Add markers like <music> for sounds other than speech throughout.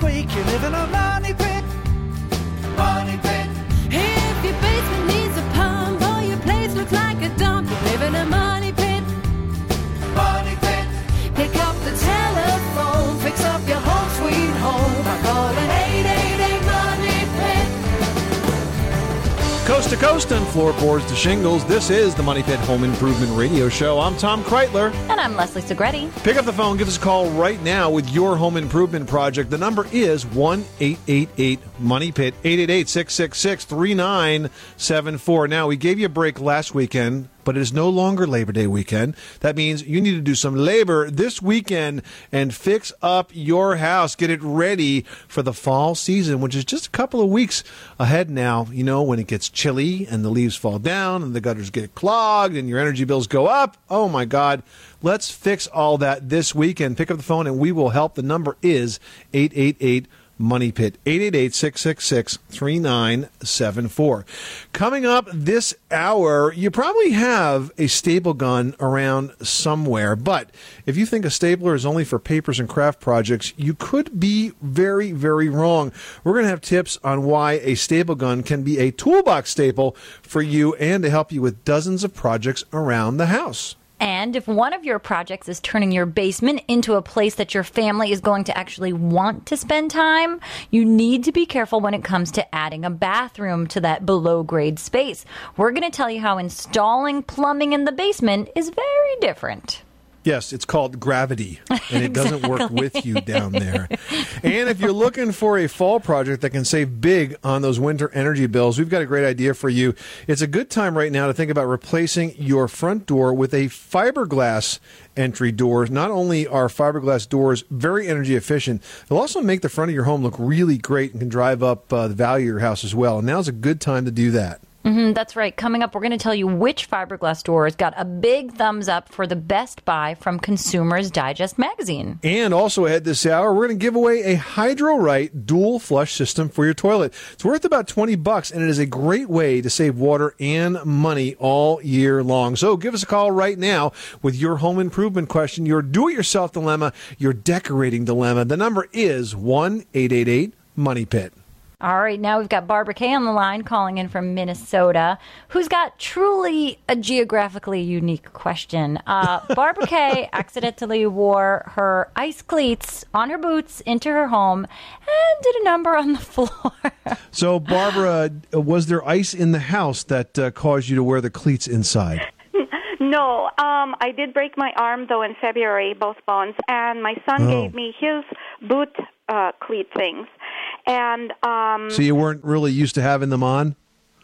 Floor's really squeak, you live in a money pit. Money Coast to coast and floorboards to shingles, this is the Money Pit Home Improvement Radio Show. I'm Tom Kraeutler. And I'm Leslie Segrete. Pick up the phone, give us a call right now with your home improvement project. The number is 1 888 Money Pit, 888 666 3974. Now, we gave you a break last weekend, but it is no longer Labor Day weekend. That means you need to do some labor this weekend and fix up your house. Get it ready for the fall season, which is just a couple of weeks ahead now. You know, when it gets chilly and the leaves fall down and the gutters get clogged and your energy bills go up. Oh my God. Let's fix all that this weekend. Pick up the phone and we will help. The number is 888 Money Pit, 888 666 3974. Coming up this hour, you probably have a staple gun around somewhere, but if you think a stapler is only for papers and craft projects, you could be very, very wrong. We're going to have tips on why a staple gun can be a toolbox staple for you and to help you with dozens of projects around the house. And if one of your projects is turning your basement into a place that your family is going to actually want to spend time, you need to be careful when it comes to adding a bathroom to that below grade space. We're going to tell you how installing plumbing in the basement is very different. Yes, it's called gravity, and it doesn't work with you down there. And if you're looking for a fall project that can save big on those winter energy bills, we've got a great idea for you. It's a good time right now to think about replacing your front door with a fiberglass entry door. Not only are fiberglass doors very energy efficient, they'll also make the front of your home look really great and can drive up uh, the value of your house as well. And now's a good time to do that. Hmm that's right. Coming up, we're going to tell you which fiberglass doors got a big thumbs up for the best buy from Consumers Digest magazine. And also ahead this hour, we're going to give away a HydroRight dual flush system for your toilet. It's worth about 20 bucks and it is a great way to save water and money all year long. So give us a call right now with your home improvement question, your do-it-yourself dilemma, your decorating dilemma. The number is 1-888-MONEY PIT. All right, now we've got Barbara Kay on the line calling in from Minnesota, who's got truly a geographically unique question. Uh, <laughs> Barbara Kay accidentally wore her ice cleats on her boots into her home and did a number on the <laughs> floor. So, Barbara, uh, was there ice in the house that uh, caused you to wear the cleats inside? <laughs> No, um, I did break my arm though in February, both bones, and my son Oh. gave me his boot uh, cleat things, and um, So you weren't really used to having them on?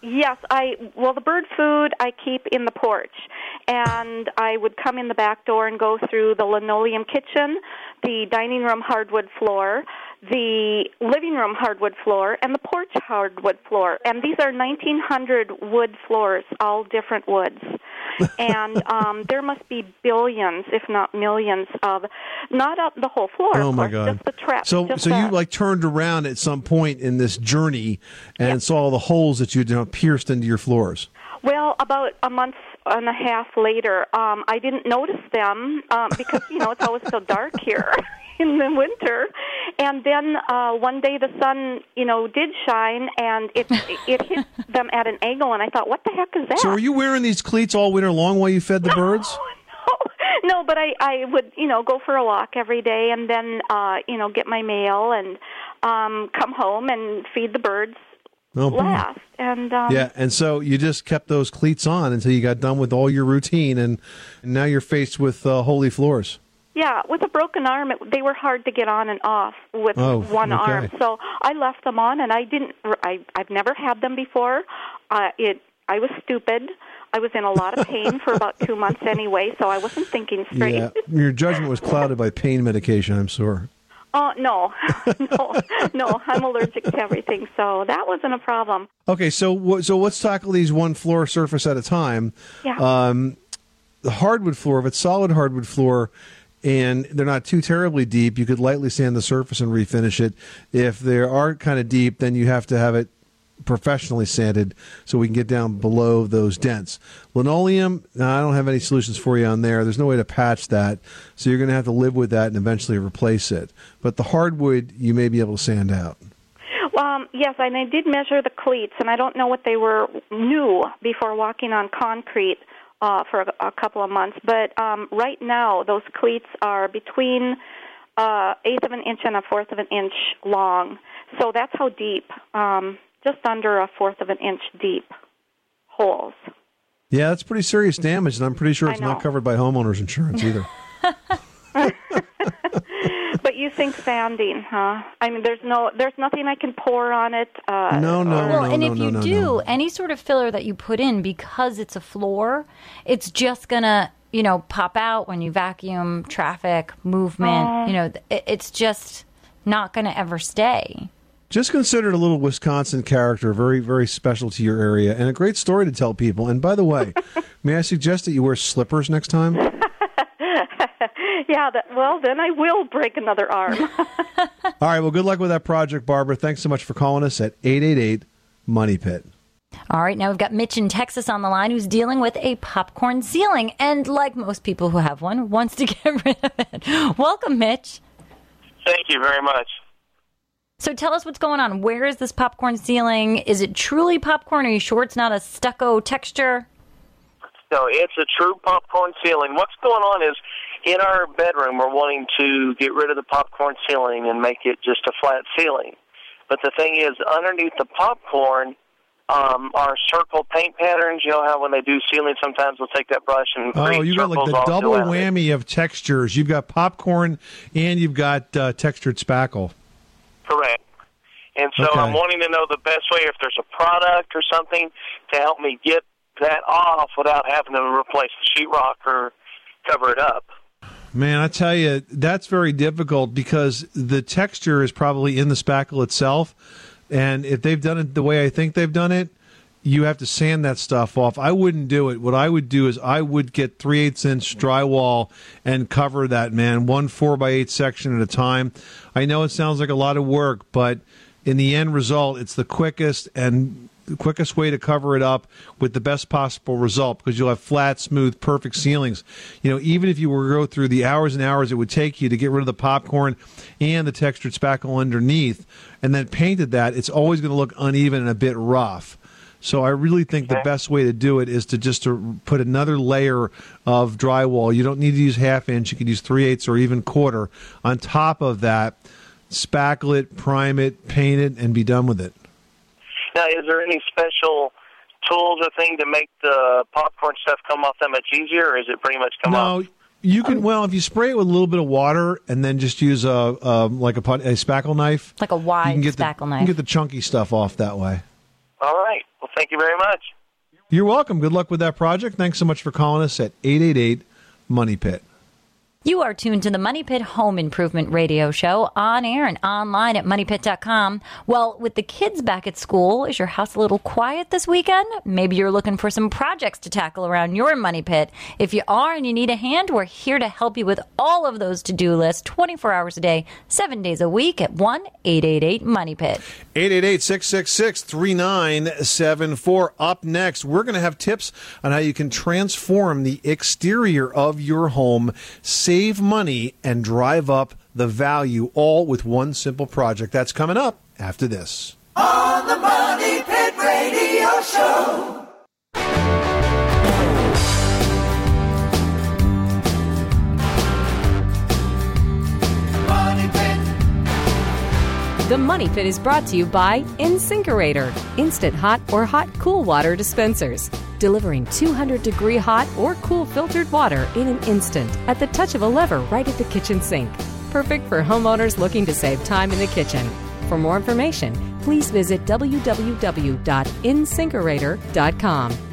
Yes, I well the bird food I keep in the porch, and I would come in the back door and go through the linoleum kitchen, the dining room hardwood floor, the living room hardwood floor, and the porch hardwood floor. And these are 1900 wood floors, all different woods. <laughs> and um, there must be billions, if not millions, of not up the whole floor. Oh my course, god! Just the trap. So, so you like turned around at some point in this journey and saw all the holes that you'd you know, pierced into your floors. Well, about a month and a half later, um, I didn't notice them um, because you know it's always so dark here <laughs> <laughs> in the winter. And then uh, one day the sun, you know, did shine, and it <laughs> it hit them at an angle, and I thought, what the heck is that? So, were you wearing these cleats all winter long while you fed the <laughs> birds? no, but I I would you know go for a walk every day, and then uh, you know get my mail and um, come home and feed the birds Oh, boy. last. And um, Yeah, and so you just kept those cleats on until you got done with all your routine, and, and now you're faced with uh, holy floors. Yeah, with a broken arm, it, they were hard to get on and off with Oh, one okay. arm. So I left them on, and I didn't. I I've never had them before. Uh, it I was stupid. I was in a lot of pain for about two <laughs> months anyway, so I wasn't thinking straight. Yeah, your judgment was clouded by pain medication. I'm sure. Oh no, <laughs> no, no! I'm allergic to everything, so that wasn't a problem. Okay, so so let's tackle these one floor surface at a time. Yeah. Um, the hardwood floor, if it's solid hardwood floor, and they're not too terribly deep, you could lightly sand the surface and refinish it. If they are kind of deep, then you have to have it professionally sanded so we can get down below those dents. Linoleum, no, I don't have any solutions for you on there. There's no way to patch that, so you're going to have to live with that and eventually replace it. But the hardwood, you may be able to sand out. Um, yes, and I did measure the cleats, and I don't know what they were new before walking on concrete uh, for a, a couple of months. But um, right now, those cleats are between uh, eighth of an inch and a fourth of an inch long. So that's how deep, um, just under a fourth of an inch deep holes. Yeah, that's pretty serious damage, and I'm pretty sure it's not covered by homeowners insurance either. <laughs> <laughs> But you think sanding, huh? I mean, there's no, there's nothing I can pour on it. Uh, No, no, or- Well, no, and no, if you no, do no. any sort of filler that you put in because it's a floor, it's just gonna you know pop out when you vacuum, traffic, movement. You know, it, it's just not gonna ever stay. Just considered a little Wisconsin character, very, very special to your area, and a great story to tell people. And by the way, <laughs> may I suggest that you wear slippers next time? <laughs> yeah. That, well, then I will break another arm. <laughs> <laughs> All right. Well, good luck with that project, Barbara. Thanks so much for calling us at eight eight eight Money Pit. All right, now we've got Mitch in Texas on the line who's dealing with a popcorn ceiling, and like most people who have one, wants to <laughs> get rid of it. Welcome, Mitch. Thank you very much. So tell us what's going on. Where is this popcorn ceiling? Is it truly popcorn? Are you sure it's not a stucco texture? No, it's a true popcorn ceiling. What's going on is in our bedroom, we're wanting to get rid of the popcorn ceiling and make it just a flat ceiling. But the thing is, underneath the popcorn um, are circle paint patterns. You know how when they do ceilings, sometimes they'll take that brush and Oh, you got like the double whammy of textures. You've got popcorn and you've got uh, textured spackle. Correct. And so Okay. I'm wanting to know the best way if there's a product or something to help me get that off without having to replace the sheetrock or cover it up. Man, I tell you, that's very difficult because the texture is probably in the spackle itself. And if they've done it the way I think they've done it, you have to sand that stuff off. I wouldn't do it. What I would do is I would get three eighths inch drywall and cover that man one four by eight section at a time. I know it sounds like a lot of work, but in the end result, it's the quickest and the quickest way to cover it up with the best possible result because you'll have flat, smooth, perfect ceilings. You know, even if you were to go through the hours and hours it would take you to get rid of the popcorn and the textured spackle underneath and then painted that, it's always going to look uneven and a bit rough. So I really think the best way to do it is to just to put another layer of drywall. You don't need to use half inch. You can use three eighths or even quarter on top of that. Spackle it, prime it, paint it, and be done with it. Now, is there any special tools or thing to make the popcorn stuff come off that much easier, or is it pretty much come off? No, off? you can. Well, if you spray it with a little bit of water and then just use a um, like a, put- a spackle knife, Like a you wide can get spackle the, knife. You can get the chunky stuff off that way. All right. Well, thank you very much. You're welcome. Good luck with that project. Thanks so much for calling us at eight eight eight Money Pit. You are tuned to the Money Pit Home Improvement Radio Show on air and online at moneypit.com. Well, with the kids back at school, is your house a little quiet this weekend? Maybe you're looking for some projects to tackle around your Money Pit. If you are and you need a hand, we're here to help you with all of those to do lists 24 hours a day, seven days a week at 1 888 Money Pit. 888-666-3974. Up next, we're going to have tips on how you can transform the exterior of your home, save money, and drive up the value, all with one simple project. That's coming up after this. On the Money Pit Radio Show. The Money Pit is brought to you by InSinkerator, instant hot or hot cool water dispensers, delivering 200 degree hot or cool filtered water in an instant at the touch of a lever right at the kitchen sink. Perfect for homeowners looking to save time in the kitchen. For more information, please visit www.insinkerator.com.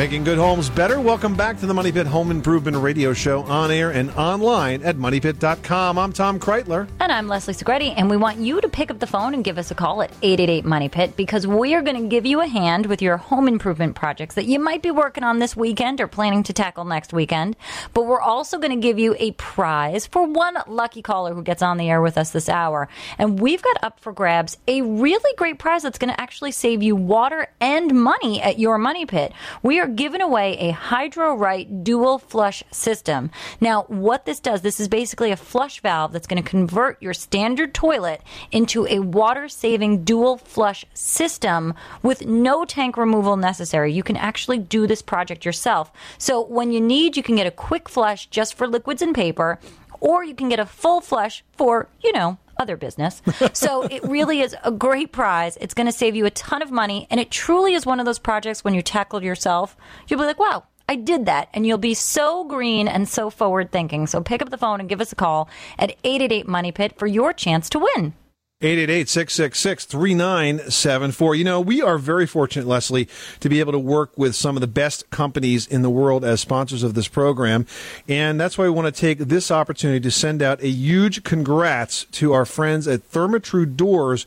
Making good homes better. Welcome back to the Money Pit Home Improvement Radio Show on air and online at moneypit.com. I'm Tom Kraeutler. And I'm Leslie Segrete, and we want you to pick up the phone and give us a call at 888 Money Pit because we are going to give you a hand with your home improvement projects that you might be working on this weekend or planning to tackle next weekend. But we're also going to give you a prize for one lucky caller who gets on the air with us this hour. And we've got up for grabs a really great prize that's going to actually save you water and money at your Money Pit. We are giving away a HydroRight dual flush system. Now, what this does, this is basically a flush valve that's going to convert your standard toilet into a water saving dual flush system with no tank removal necessary. You can actually do this project yourself. So when you need, you can get a quick flush just for liquids and paper or you can get a full flush for, you know, other business. so <laughs> it really is a great prize. It's going to save you a ton of money. And it truly is one of those projects when you tackle yourself, you'll be like, wow, I did that. And you'll be so green and so forward thinking. So pick up the phone and give us a call at 888 Money Pit for your chance to win. 888-666-3974. You know, we are very fortunate, Leslie, to be able to work with some of the best companies in the world as sponsors of this program. And that's why we want to take this opportunity to send out a huge congrats to our friends at Therma-Tru Doors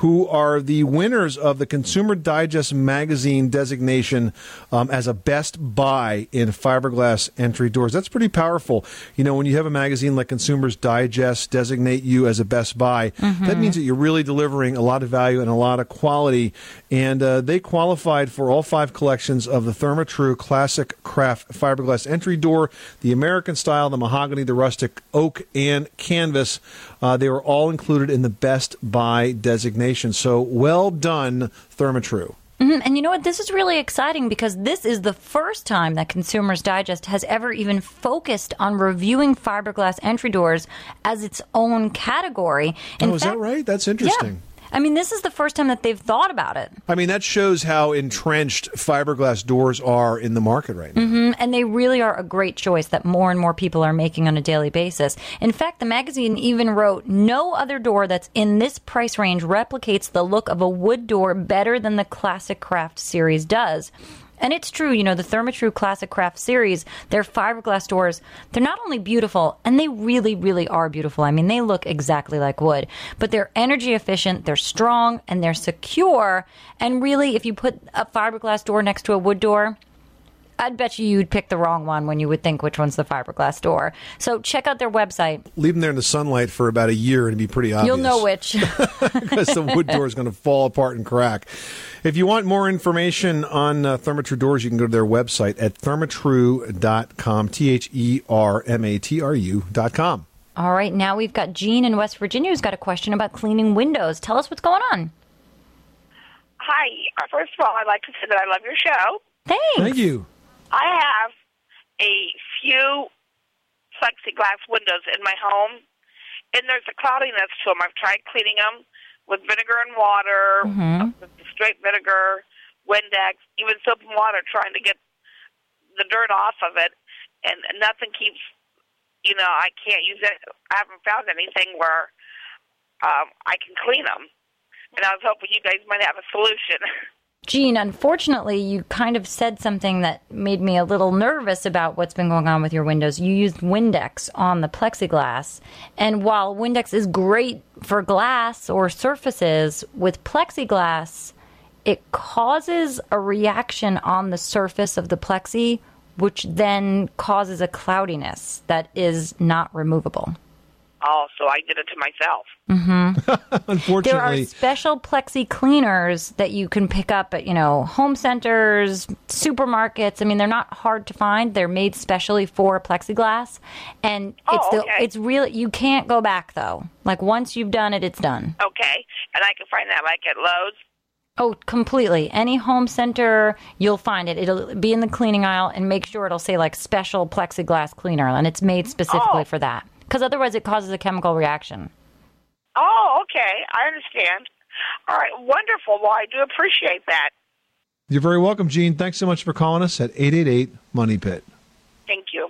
who are the winners of the Consumer Digest magazine designation um, as a best buy in fiberglass entry doors. That's pretty powerful. You know, when you have a magazine like Consumers Digest designate you as a best buy, mm-hmm. that means that you're really delivering a lot of value and a lot of quality. And uh, they qualified for all five collections of the Therma-Tru Classic Craft fiberglass entry door, the American style, the mahogany, the rustic, oak, and canvas. Uh, they were all included in the best buy designation. So well done, Therma-Tru. Mm-hmm. And you know what? This is really exciting because this is the first time that Consumers Digest has ever even focused on reviewing fiberglass entry doors as its own category. In oh, is fact, that right? That's interesting. Yeah. I mean, this is the first time that they've thought about it. I mean, that shows how entrenched fiberglass doors are in the market right now. Mm-hmm. And they really are a great choice that more and more people are making on a daily basis. In fact, the magazine even wrote no other door that's in this price range replicates the look of a wood door better than the Classic Craft series does. And it's true, you know, the Therma-Tru Classic Craft series, their fiberglass doors, they're not only beautiful, and they really, really are beautiful. I mean, they look exactly like wood, but they're energy efficient, they're strong, and they're secure. And really, if you put a fiberglass door next to a wood door, I'd bet you you'd pick the wrong one when you would think which one's the fiberglass door. So check out their website. Leave them there in the sunlight for about a year and it'd be pretty obvious. You'll know which. <laughs> because the wood door is going to fall apart and crack. If you want more information on uh, Therma-Tru doors, you can go to their website at thermatru.com, T H E R M A T R U.com. All right, now we've got Jean in West Virginia who's got a question about cleaning windows. Tell us what's going on. Hi. Uh, first of all, I'd like to say that I love your show. Thanks. Thank you. I have a few plexiglass windows in my home, and there's a cloudiness to them. I've tried cleaning them with vinegar and water, mm-hmm. straight vinegar, Windex, even soap and water, trying to get the dirt off of it, and nothing keeps. You know, I can't use it. I haven't found anything where um, I can clean them, and I was hoping you guys might have a solution. <laughs> Jean, unfortunately, you kind of said something that made me a little nervous about what's been going on with your windows. You used Windex on the plexiglass. And while Windex is great for glass or surfaces, with plexiglass, it causes a reaction on the surface of the plexi, which then causes a cloudiness that is not removable. Oh, so I did it to myself. Mm-hmm. Unfortunately, <laughs> there are special plexi cleaners that you can pick up at you know home centers, supermarkets. I mean, they're not hard to find. They're made specially for plexiglass, and oh, it's the, it's really you can't go back though. Like once you've done it, it's done. Okay, and I can find that like at Lowe's. Oh, completely. Any home center, you'll find it. It'll be in the cleaning aisle, and make sure it'll say like special plexiglass cleaner, and it's made specifically oh. for that because otherwise it causes a chemical reaction. Oh, okay. I understand. All right. Wonderful. Well, I do appreciate that. You're very welcome, Gene. Thanks so much for calling us at 888 Money Pit. Thank you.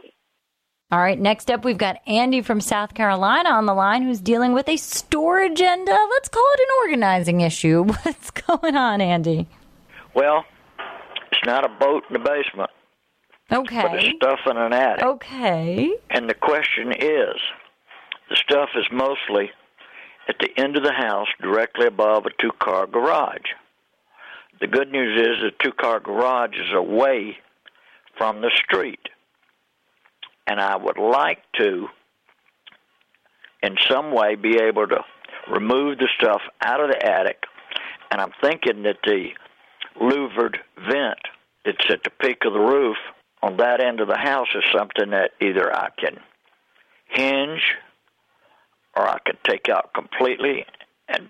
All right, next up, we've got Andy from South Carolina on the line who's dealing with a storage and uh, let's call it an organizing issue. <laughs> What's going on, Andy? Well, It's not a boat in the basement, Okay. stuff in an attic. Okay. And the question is the stuff is mostly at the end of the house, directly above a two car garage. The good news is the two car garage is away from the street. And I would like to, in some way, be able to remove the stuff out of the attic. And I'm thinking that the louvered vent that's at the peak of the roof on that end of the house is something that either I can hinge or I can take out completely and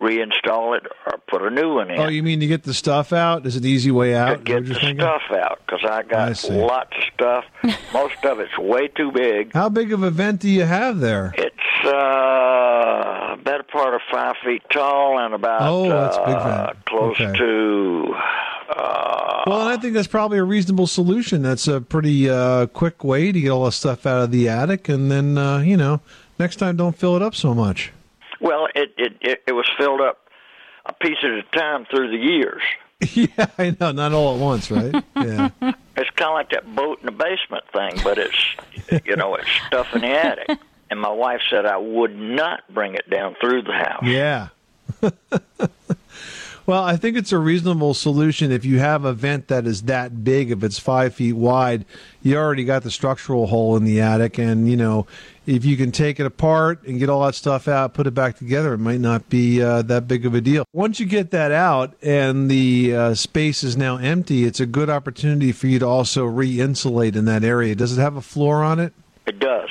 reinstall it or put a new one in. Oh, you mean to get the stuff out? Is it the easy way out? to get the thinking? stuff out because I I got see. lots of stuff. <laughs> Most of it's way too big. How big of a vent do you have there? It's uh, better part of five feet tall and about Oh, that's big uh, vent. close Okay. to. Uh, Well, and I think that's probably a reasonable solution. That's a pretty uh, quick way to get all the stuff out of the attic, and then uh, you know, next time don't fill it up so much. well, it, it it it was filled up a piece at a time through the years. <laughs> yeah, I know, not all at once, right? Yeah. <laughs> It's kind of like that boat in the basement thing, but it's you know it's stuff in the attic. And my wife said I would not bring it down through the house. Yeah. <laughs> well, I think it's a reasonable solution if you have a vent that is that big, if it's five feet wide, you already got the structural hole in the attic. And, you know, if you can take it apart and get all that stuff out, put it back together, it might not be uh, that big of a deal. Once you get that out and the uh, space is now empty, it's a good opportunity for you to also re insulate in that area. Does it have a floor on it? It does.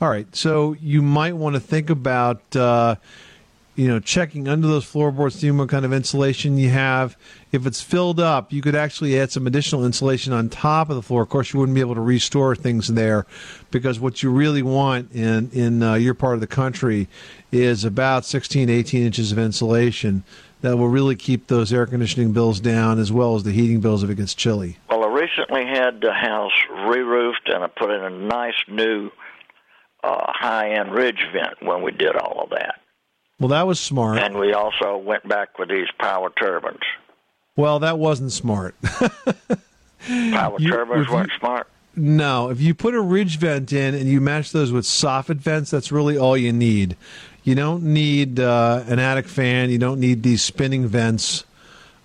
All right, so you might want to think about, uh, you know, checking under those floorboards, seeing what kind of insulation you have. If it's filled up, you could actually add some additional insulation on top of the floor. Of course, you wouldn't be able to restore things there, because what you really want in in uh, your part of the country is about 16, 18 inches of insulation that will really keep those air conditioning bills down, as well as the heating bills if it gets chilly. Well, I recently had the house re-roofed, and I put in a nice new uh, high-end ridge vent when we did all of that. Well, that was smart. And we also went back with these power turbines. Well, that wasn't smart. <laughs> Power You- turbines weren't smart. No, if you put a ridge vent in and you match those with soffit vents, that's really all you need. You don't need uh, an attic fan. You don't need these spinning vents.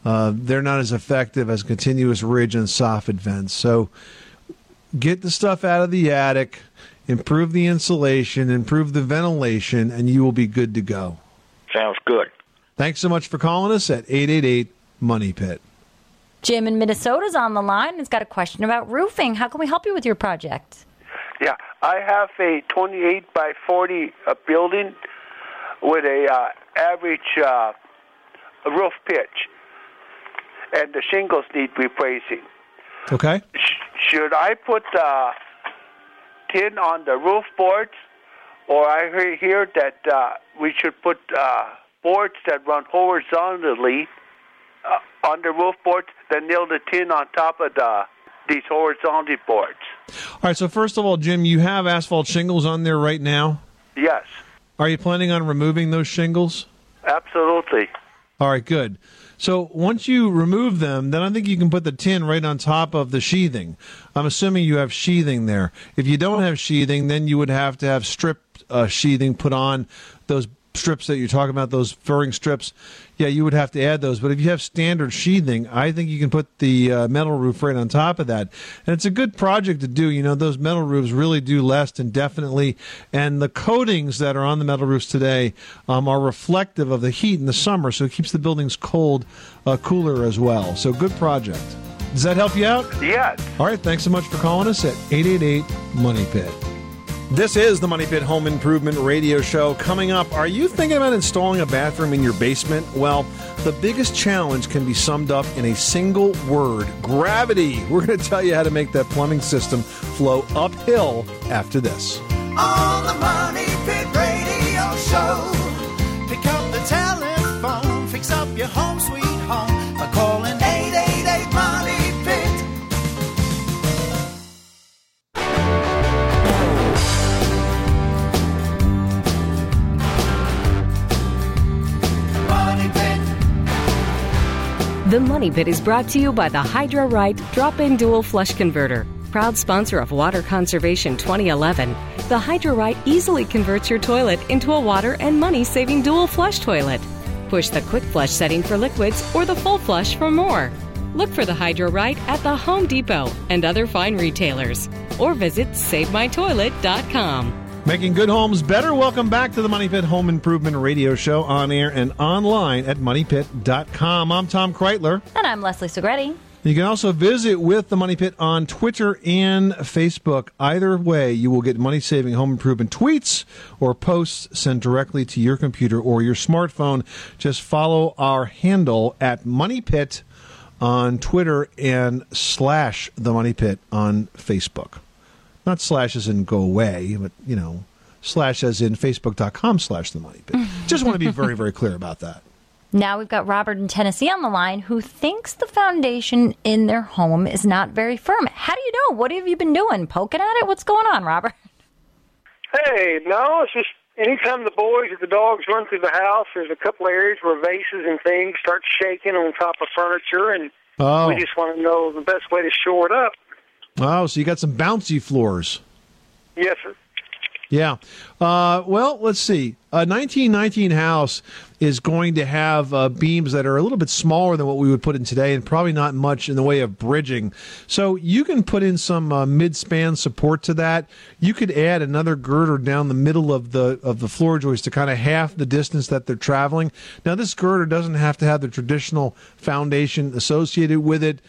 Uh, they're not as effective as continuous ridge and soffit vents. So get the stuff out of the attic, improve the insulation, improve the ventilation, and you will be good to go. Sounds good. Thanks so much for calling us at 888 Money Pit. Jim in Minnesota's on the line and has got a question about roofing. How can we help you with your project? Yeah, I have a 28 by 40 uh, building with a uh, average uh, roof pitch, and the shingles need replacing. Okay? Sh- should I put uh, tin on the roof boards, or I hear here that uh, we should put uh, boards that run horizontally uh, on the roof boards, then nail the tin on top of the these horizontal boards? All right, so first of all, Jim, you have asphalt shingles on there right now. Yes, Are you planning on removing those shingles? absolutely. All right, good. So once you remove them, then I think you can put the tin right on top of the sheathing. I'm assuming you have sheathing there. If you don't have sheathing, then you would have to have strip uh, sheathing put on those strips that you're talking about, those furring strips. Yeah, you would have to add those. But if you have standard sheathing, I think you can put the uh, metal roof right on top of that. And it's a good project to do. You know, those metal roofs really do last indefinitely. And the coatings that are on the metal roofs today um, are reflective of the heat in the summer, so it keeps the buildings cold, uh, cooler as well. So good project. Does that help you out? Yes. All right, thanks so much for calling us at 888 Money Pit. This is the Money Pit Home Improvement Radio Show. Coming up, are you thinking about installing a bathroom in your basement? Well, the biggest challenge can be summed up in a single word gravity. We're going to tell you how to make that plumbing system flow uphill after this. On the Money Pit Radio Show. The Money Pit is brought to you by the Hydro Right Drop In Dual Flush Converter. Proud sponsor of Water Conservation 2011, the Hydro Right easily converts your toilet into a water and money saving dual flush toilet. Push the quick flush setting for liquids or the full flush for more. Look for the Hydro Right at the Home Depot and other fine retailers. Or visit SaveMyToilet.com. Making good homes better. Welcome back to the Money Pit Home Improvement Radio Show on air and online at moneypit.com. I'm Tom Kraeutler. And I'm Leslie Segrete. You can also visit with the Money Pit on Twitter and Facebook. Either way, you will get money saving home improvement tweets or posts sent directly to your computer or your smartphone. Just follow our handle at Money Pit on Twitter and slash the Money Pit on Facebook. Not slash as in go away, but, you know, slash as in facebook.com slash the Money Pit. <laughs> Just want to be very, very clear about that. Now we've got Robert in Tennessee on the line who thinks the foundation in their home is not very firm. How do you know? What have you been doing? Poking at it? What's going on, Robert? Hey, no, it's just anytime the boys or the dogs run through the house, there's a couple areas where vases and things start shaking on top of furniture, and Oh. we just want to know the best way to shore it up. Oh, so you got some bouncy floors. Yes, sir. Yeah. Uh, well, let's see. A 1919 house is going to have uh, beams that are a little bit smaller than what we would put in today, and probably not much in the way of bridging. So you can put in some uh, mid-span support to that. You could add another girder down the middle of the of the floor joist to kind of half the distance that they're traveling. Now, this girder doesn't have to have the traditional foundation associated with it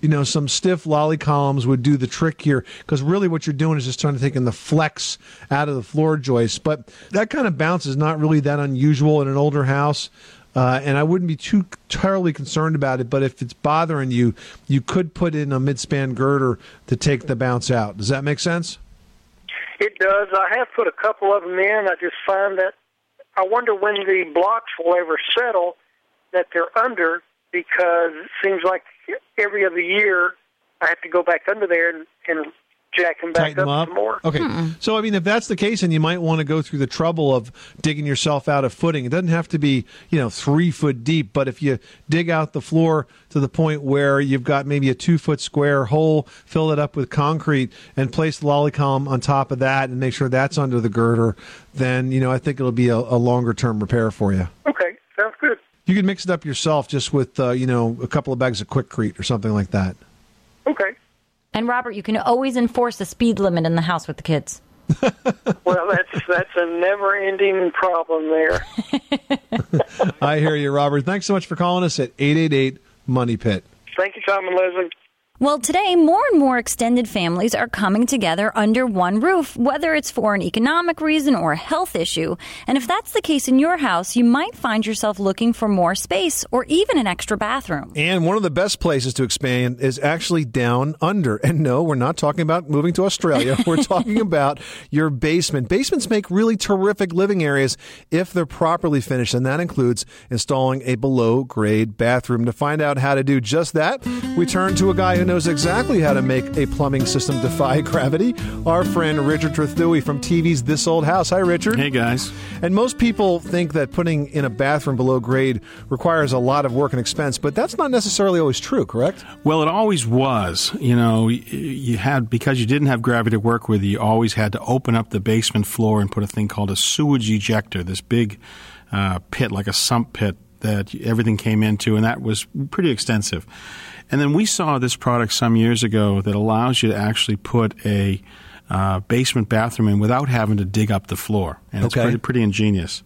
you know, some stiff lolly columns would do the trick here because really what you're doing is just trying to take in the flex out of the floor joist. But that kind of bounce is not really that unusual in an older house. Uh, and I wouldn't be too terribly concerned about it, but if it's bothering you, you could put in a mid-span girder to take the bounce out. Does that make sense? It does. I have put a couple of them in. I just find that I wonder when the blocks will ever settle that they're under because it seems like every other year I have to go back under there and, and jack them back Tighten them up, up. some more. Okay. Hmm. So, I mean, if that's the case, then you might want to go through the trouble of digging yourself out of footing. It doesn't have to be, you know, three foot deep, but if you dig out the floor to the point where you've got maybe a two foot square hole, fill it up with concrete, and place the lolly column on top of that and make sure that's under the girder, then, you know, I think it'll be a, a longer term repair for you. Okay, sounds good. You can mix it up yourself just with, uh, you know, a couple of bags of Quikrete or something like that. Okay. And Robert, you can always enforce the speed limit in the house with the kids. <laughs> Well, that's that's a never-ending problem there. <laughs> I hear you, Robert. Thanks so much for calling us at 888 Money Pit. Thank you, Tom and Leslie. Well, today, more and more extended families are coming together under one roof, whether it's for an economic reason or a health issue. And if that's the case in your house, you might find yourself looking for more space or even an extra bathroom. And one of the best places to expand is actually down under. <laughs> And no, we're not talking about moving to Australia. <laughs> We're talking about your basement. Basements make really terrific living areas if they're properly finished, and that includes installing a below grade bathroom. To find out how to do just that, we turn to a guy who knows exactly how to make a plumbing system defy <laughs> gravity. Our friend Richard Trethewey from TV's This Old House. Hi, Richard. Hey, guys. And most people think that putting in a bathroom below grade requires a lot of work and expense, but that's not necessarily always true, correct? Well, it always was. You know, you had because you didn't have gravity to work with, you always had to open up the basement floor and put a thing called a sewage ejector, this big uh, pit, like a sump pit that everything came into, and that was pretty extensive. And then we saw this product some years ago that allows you to actually put a uh, basement bathroom in without having to dig up the floor, and it's pretty, pretty ingenious.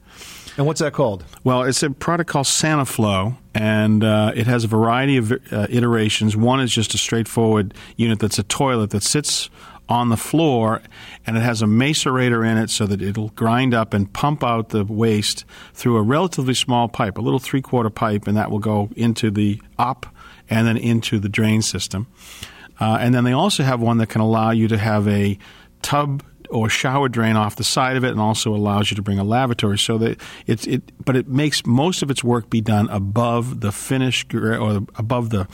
And what's that called? Well, it's a product called Saniflo, and uh, it has a variety of uh, iterations. One is just a straightforward unit that's a toilet that sits on the floor, and it has a macerator in it so that it'll grind up and pump out the waste through a relatively small pipe, a little three quarter pipe, and that will go into the up and then into the drain system. Uh, and then they also have one that can allow you to have a tub or shower drain off the side of it, and also allows you to bring a lavatory. So that it's it, but it makes most of its work be done above the finish or above the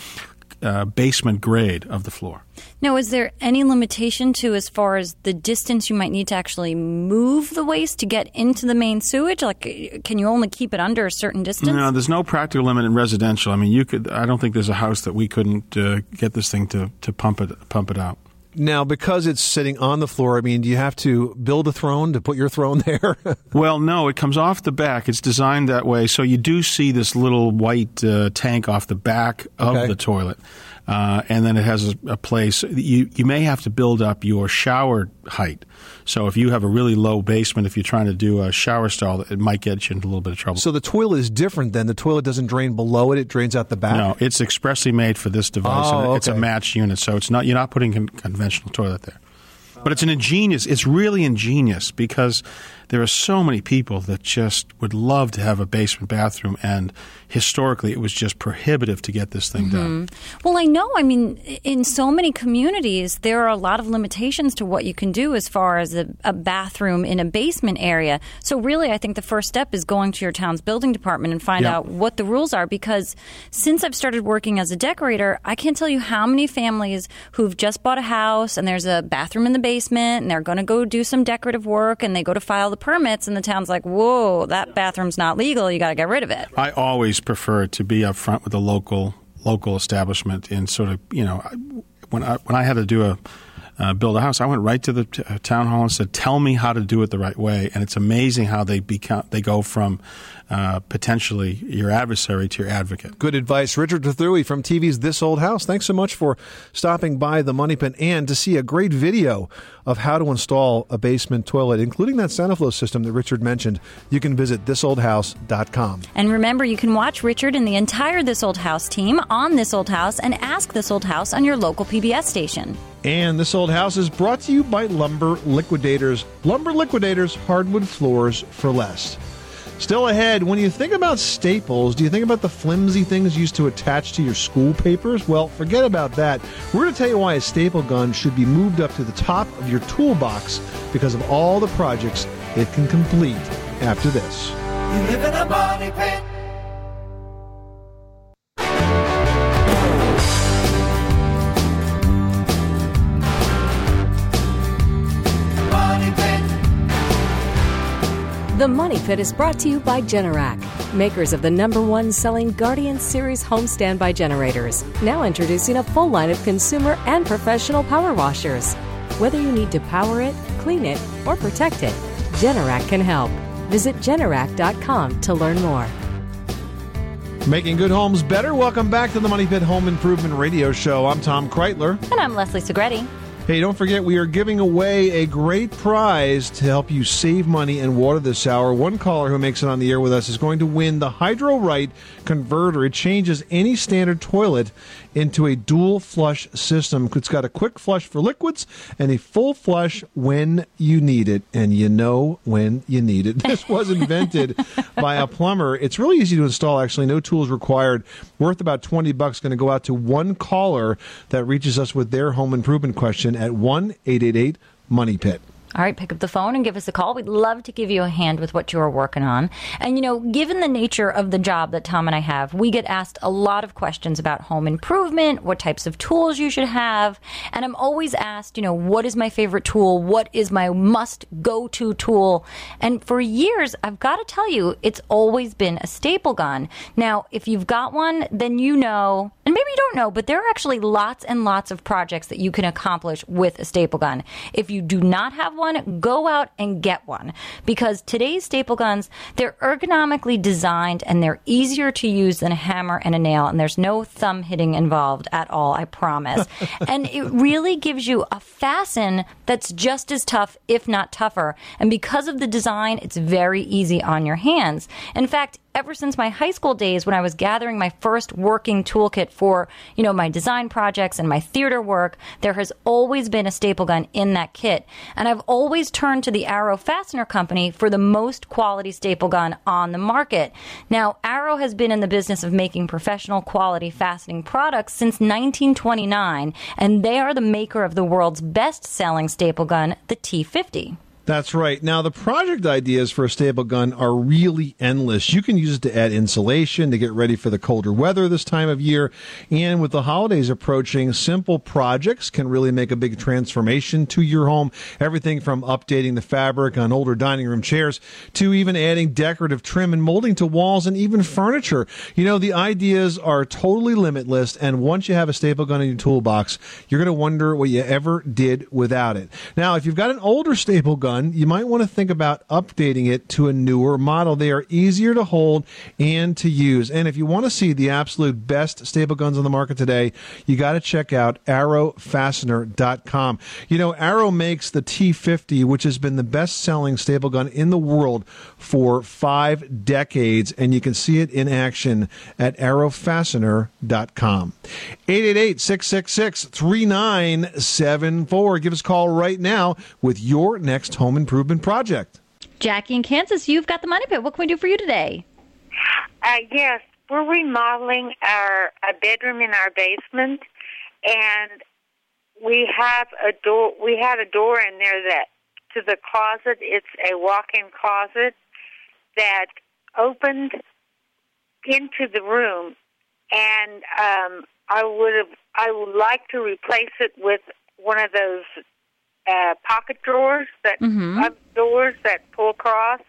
uh, basement grade of the floor. Now, is there any limitation to as far as the distance you might need to actually move the waste to get into the main sewage? Like, can you only keep it under a certain distance? No, there's no practical limit in residential. I mean, you could. I don't think there's a house that we couldn't uh, get this thing to, to pump it pump it out. Now, because it's sitting on the floor, I mean, do you have to build a throne to put your throne <laughs> there? well, no, it comes off the back. It's designed that way, so you do see this little white uh, tank off the back of Okay. the toilet. Uh, and then it has a, a place. You you may have to build up your shower height. So if you have a really low basement, if you're trying to do a shower stall, it might get you into a little bit of trouble. so the toilet is different then. The toilet doesn't drain below it; it drains out the back. No, it's expressly made for this device. Oh, and It's a okay. matched unit, so it's not. You're not putting a conventional toilet there. But it's an ingenious. It's really ingenious because there are so many people that just would love to have a basement bathroom, and historically, it was just prohibitive to get this thing mm-hmm. done. Well, I know. I mean, in so many communities, there are a lot of limitations to what you can do as far as a, a bathroom in a basement area. So, really, I think the first step is going to your town's building department and find Yeah. out what the rules are. Because since I've started working as a decorator, I can't tell you how many families who've just bought a house and there's a bathroom in the basement and they're going to go do some decorative work and they go to file the permits, and the town's like, whoa, that bathroom's not legal. You got to get rid of it. I always prefer to be up front with a local local establishment and sort of you know when I when I had to do a uh, build a house, I went right to the t- uh, town hall and said, "Tell me how to do it the right way." And it's amazing how they become they go from uh, potentially your adversary to your advocate. Good advice. Richard Trethewey from TV's This Old House. Thanks so much for stopping by the Money Pit and to see a great video of how to install a basement toilet, including that Saniflo system that Richard mentioned. You can visit thisoldhouse.com. And remember, you can watch Richard and the entire This Old House team on This Old House and ask This Old House on your local PBS station. And This Old House is brought to you by Lumber Liquidators. Lumber Liquidators, hardwood floors for less. Still ahead, when you think about staples, do you think about the flimsy things used to attach to your school papers? Well, forget about that. We're going to tell you why a staple gun should be moved up to the top of your toolbox because of all the projects it can complete after this. The Money Pit is brought to you by Generac, makers of the number one selling Guardian Series home standby generators. Now introducing a full line of consumer and professional power washers. Whether you need to power it, clean it, or protect it, Generac can help. Visit Generac.com to learn more. Making good homes better. Welcome back to the Money Pit Home Improvement Radio Show. I'm Tom Kraeutler. And I'm Leslie Segrete. Hey, don't forget, we are giving away a great prize to help you save money and water this hour. One caller who makes it on the air with us is going to win the Hydro Right converter. It changes any standard toilet into a dual flush system. It's got a quick flush for liquids and a full flush when you need it. And you know when you need it. <laughs> This was invented by a plumber. It's really easy to install, actually. No tools required. Worth about 20 bucks. Going to go out to one caller that reaches us with their home improvement question at 1 888 Money Pit. All right, pick up the phone and give us a call. We'd love to give you a hand with what you're working on. And, you know, given the nature of the job that Tom and I have, we get asked a lot of questions about home improvement, what types of tools you should have. And I'm always asked, you know, what is my favorite tool? What is my must go to tool? And for years, I've got to tell you, it's always been a staple gun. Now, if you've got one, then you know, and maybe you don't know, but there are actually lots and lots of projects that you can accomplish with a staple gun. If you do not have one, go out and get one because today's staple guns, they're ergonomically designed and they're easier to use than a hammer and a nail and there's no thumb hitting involved at all, I promise. <laughs> and it really gives you a fasten that's just as tough, if not tougher. And because of the design, it's very easy on your hands. In fact, ever since my high school days when I was gathering my first working toolkit for, you know, my design projects and my theater work, there has always been a staple gun in that kit. And I've always turned to the Arrow Fastener Company for the most quality staple gun on the market. Now, Arrow has been in the business of making professional quality fastening products since 1929, and they are the maker of the world's best selling staple gun, the T50. That's right. Now, the project ideas for a staple gun are really endless. You can use it to add insulation, to get ready for the colder weather this time of year. And with the holidays approaching, simple projects can really make a big transformation to your home. Everything from updating the fabric on older dining room chairs to even adding decorative trim and molding to walls and even furniture. You know, the ideas are totally limitless. And once you have a staple gun in your toolbox, you're going to wonder what you ever did without it. Now, if you've got an older staple gun, you might want to think about updating it to a newer model. They are easier to hold and to use. And if you want to see the absolute best staple guns on the market today, you got to check out arrowfastener.com. You know, Arrow makes the T50, which has been the best selling staple gun in the world for five decades, and you can see it in action at arrowfastener.com. 888 666 3974. Give us a call right now with your next home improvement project. Jackie in Kansas, you've got the money pit. What can we do for you today? Uh, yes, we're remodeling our a bedroom in our basement, and we have a door. We had a door in there that to the closet. It's a walk-in closet that opened into the room, and um, I would have. I would like to replace it with one of those uh, pocket drawers that Mm-hmm. doors that pull across,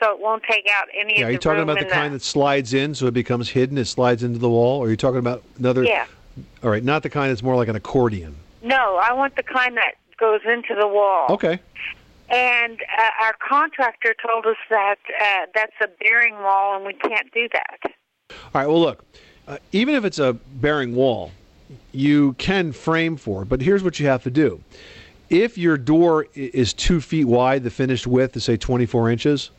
so it won't take out any Yeah, of are the you talking about the in kind that slides in so it becomes hidden, it slides into the wall? Or are you talking about another? Yeah. All right, not the kind that's more like an accordion. No, I want the kind that goes into the wall. Okay. And uh, our contractor told us that uh, that's a bearing wall, and we can't do that. All right, well, look, uh, even if it's a bearing wall, you can frame for it, but here's what you have to do. If your door is two feet wide, the finished width is, say, 24 inches,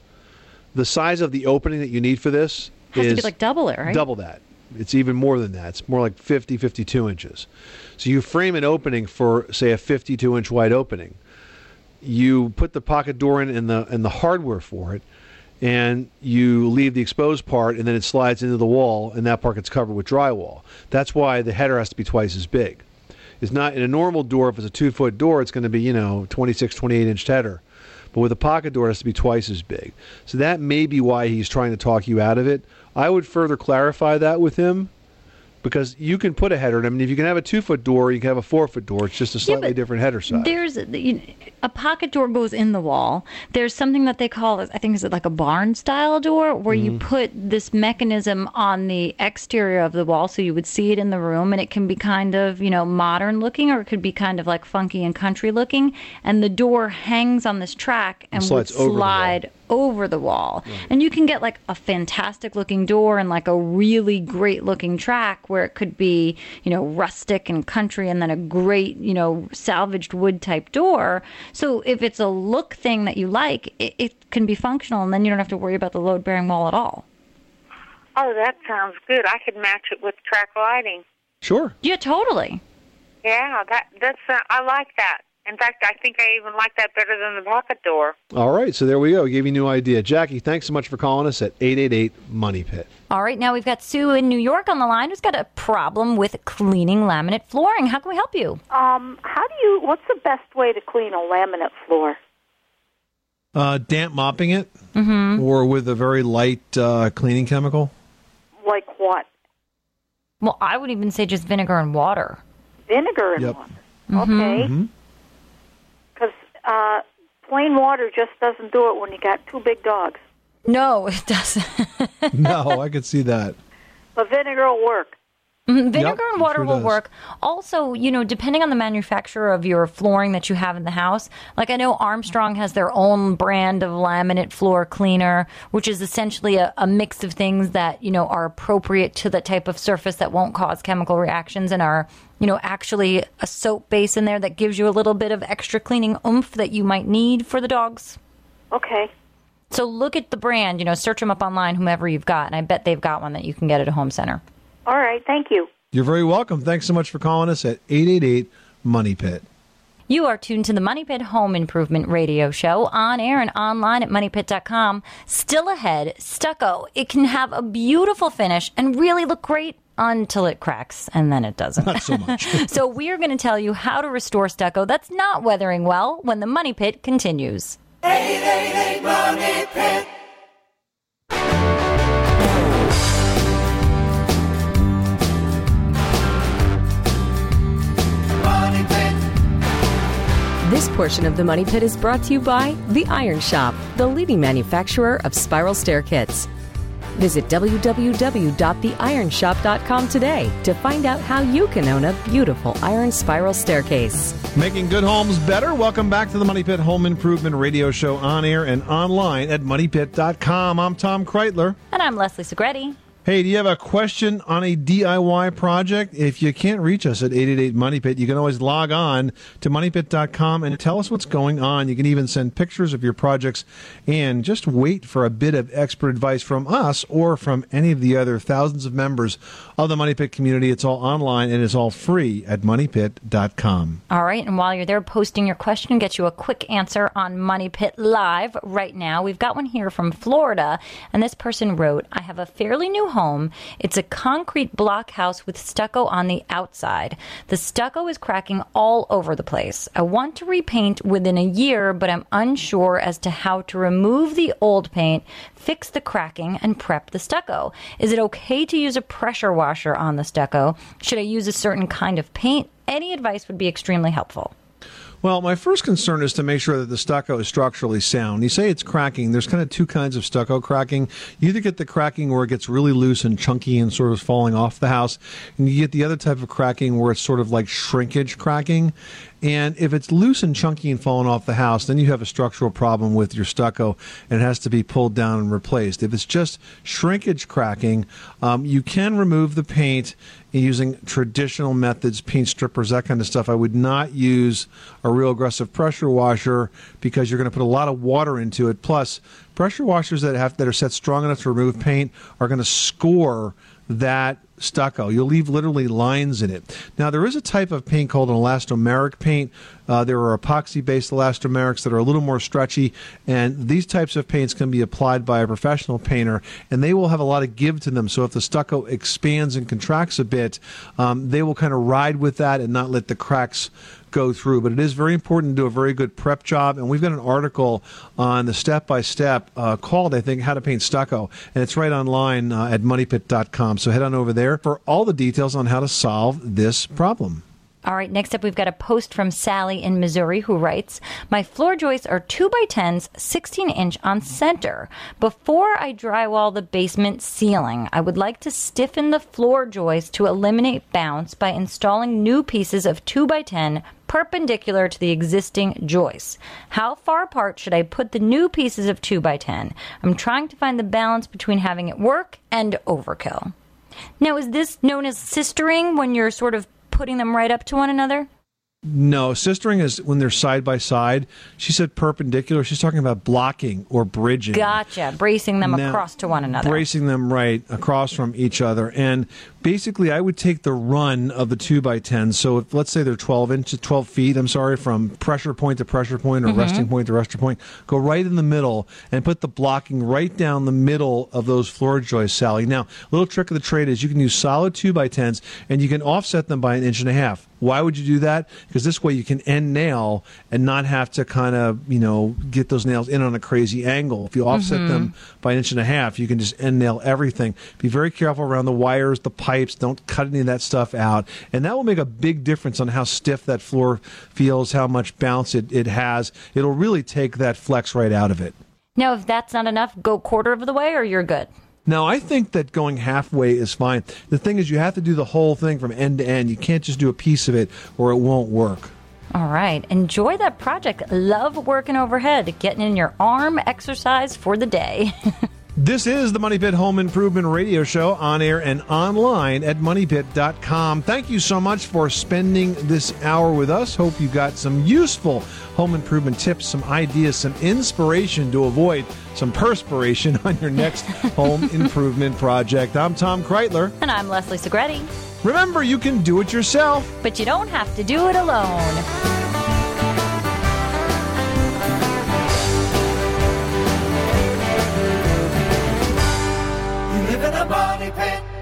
the size of the opening that you need for this Has is to be like double it, right? double that. It's even more than that. It's more like 50, 52 inches. So you frame an opening for, say, a 52 inch wide opening. You put the pocket door in and the and the hardware for it, and you leave the exposed part, and then it slides into the wall, and that part gets covered with drywall. That's why the header has to be twice as big. It's not in a normal door. If it's a two foot door, it's going to be you know 26, 28 inch header. But with a pocket door, it has to be twice as big. So that may be why he's trying to talk you out of it. I would further clarify that with him because you can put a header in. I mean, if you can have a two foot door, you can have a four foot door. It's just a slightly different header size. There's you know, a pocket door goes in the wall. There's something that they call I think is it like a barn style door where you Mhm. put this mechanism on the exterior of the wall so you would see it in the room and it can be kind of, you know, modern looking or it could be kind of like funky and country looking and the door hangs on this track and would slides wall. slide over the wall. And you can get like a fantastic looking door and like a really great looking track where it could be, you know, rustic and country and then a great, you know, salvaged wood type door. So if it's a look thing that you like, it, it can be functional and then you don't have to worry about the load bearing wall at all. Oh, that sounds good. I could match it with track lighting. Sure. Yeah, totally. Yeah, that that's uh, I like that. In fact, I think I even like that better than the pocket door. All right, so there we go. Gave you a new idea. Jackie, thanks so much for calling us at 888 Money Pit. All right, now we've got Sue in New York on the line who's got a problem with cleaning laminate flooring. How can we help you? Um, how do you? What's the best way to clean a laminate floor? Uh, damp mopping it Mm-hmm. or with a very light uh, cleaning chemical? Like what? Well, I would even say just vinegar and water. Vinegar and Yep. water. Mm-hmm. Okay. Mhm. Because uh, plain water just doesn't do it when you got two big dogs. No, it doesn't. <laughs> no, I could see that. But vinegar will work. Mhm, Vinegar Yep, and water sure will does. work. Also, you know, depending on the manufacturer of your flooring that you have in the house, like I know Armstrong has their own brand of laminate floor cleaner, which is essentially a, a mix of things that, you know, are appropriate to the type of surface that won't cause chemical reactions and are, you know, actually a soap base in there that gives you a little bit of extra cleaning oomph that you might need for the dogs. Okay. So look at the brand, you know, search them up online, whomever you've got, and I bet they've got one that you can get at a home center. All right. Thank you. You're very welcome. Thanks so much for calling us at 888 Money Pit. You are tuned to the Money Pit Home Improvement Radio Show on air and online at moneypit.com. Still ahead, stucco. It can have a beautiful finish and really look great until it cracks, and then it doesn't. Not so much. <laughs> so, we are going to tell you how to restore stucco that's not weathering well when the Money Pit continues. 888 Money Pit. This portion of the Money Pit is brought to you by The Iron Shop, the leading manufacturer of spiral stair kits. Visit www.theironshop.com today to find out how you can own a beautiful iron spiral staircase. Making good homes better. Welcome back to the Money Pit Home Improvement Radio Show on air and online at moneypit.com. I'm Tom Kraeutler. And I'm Leslie Segrete. Hey, do you have a question on a DIY project? If you can't reach us at 888 Money Pit, you can always log on to moneypit.com and tell us what's going on. You can even send pictures of your projects and just wait for a bit of expert advice from us or from any of the other thousands of members of the Money Pit community. It's all online and it's all free at moneypit.com. All right, and while you're there posting your question, get you a quick answer on Money Pit Live right now. We've got one here from Florida, and this person wrote, I have a fairly new home. It's a concrete block house with stucco on the outside. The stucco is cracking all over the place. I want to repaint within a year, but I'm unsure as to how to remove the old paint, fix the cracking, and prep the stucco. Is it okay to use a pressure washer on the stucco? Should I use a certain kind of paint? Any advice would be extremely helpful. Well, my first concern is to make sure that the stucco is structurally sound. You say it's cracking. There's kind of two kinds of stucco cracking. You either get the cracking where it gets really loose and chunky and sort of falling off the house, and you get the other type of cracking where it's sort of like shrinkage cracking. And if it's loose and chunky and falling off the house, then you have a structural problem with your stucco and it has to be pulled down and replaced. If it's just shrinkage cracking, um, you can remove the paint using traditional methods, paint strippers, that kind of stuff. I would not use a real aggressive pressure washer because you're going to put a lot of water into it. Plus, pressure washers that have that are set strong enough to remove paint are going to score that stucco. You'll leave literally lines in it. Now, there is a type of paint called an elastomeric paint. Uh, there are epoxy based elastomerics that are a little more stretchy, and these types of paints can be applied by a professional painter, and they will have a lot of give to them. So, if the stucco expands and contracts a bit, um, they will kind of ride with that and not let the cracks go through. But it is very important to do a very good prep job. And we've got an article on the step by step called, I think, How to Paint Stucco. And it's right online uh, at moneypit.com. So head on over there for all the details on how to solve this problem. All right, next up, we've got a post from Sally in Missouri who writes My floor joists are 2 by 10s, 16 inch on center. Before I drywall the basement ceiling, I would like to stiffen the floor joists to eliminate bounce by installing new pieces of 2 by 10 perpendicular to the existing joists. How far apart should I put the new pieces of 2 by 10 I'm trying to find the balance between having it work and overkill. Now, is this known as sistering when you're sort of putting them right up to one another? No, sistering is when they're side by side. She said perpendicular. She's talking about blocking or bridging. Gotcha. Bracing them Now, across to one another. Bracing them right across from each other. And basically, I would take the run of the 2 by 10 So if, let's say they're 12 inches, 12 feet, I'm sorry, from pressure point to pressure point or Mhm. resting point to resting point, go right in the middle and put the blocking right down the middle of those floor joists, Sally. Now, a little trick of the trade is you can use solid 2 by 10s and you can offset them by an inch and a half. Why would you do that? Because this way you can end nail and not have to kind of, you know, get those nails in on a crazy angle. If you offset Mhm. them by an inch and a half, you can just end nail everything. Be very careful around the wires, the pipes. Don't cut any of that stuff out. And that will make a big difference on how stiff that floor feels, how much bounce it, it has. It'll really take that flex right out of it. Now, if that's not enough, go quarter of the way or you're good. Now, I think that going halfway is fine. The thing is, you have to do the whole thing from end to end. You can't just do a piece of it or it won't work. All right. Enjoy that project. Love working overhead, getting in your arm exercise for the day. <laughs> This is the Money Pit Home Improvement Radio Show on air and online at moneypit.com. Thank you so much for spending this hour with us. Hope you got some useful home improvement tips, some ideas, some inspiration to avoid some perspiration <laughs> on your next <laughs> home improvement project. I'm Tom Kraeutler. and I'm Leslie Segrete. Remember, you can do it yourself. But you don't have to do it alone. live in a body pit.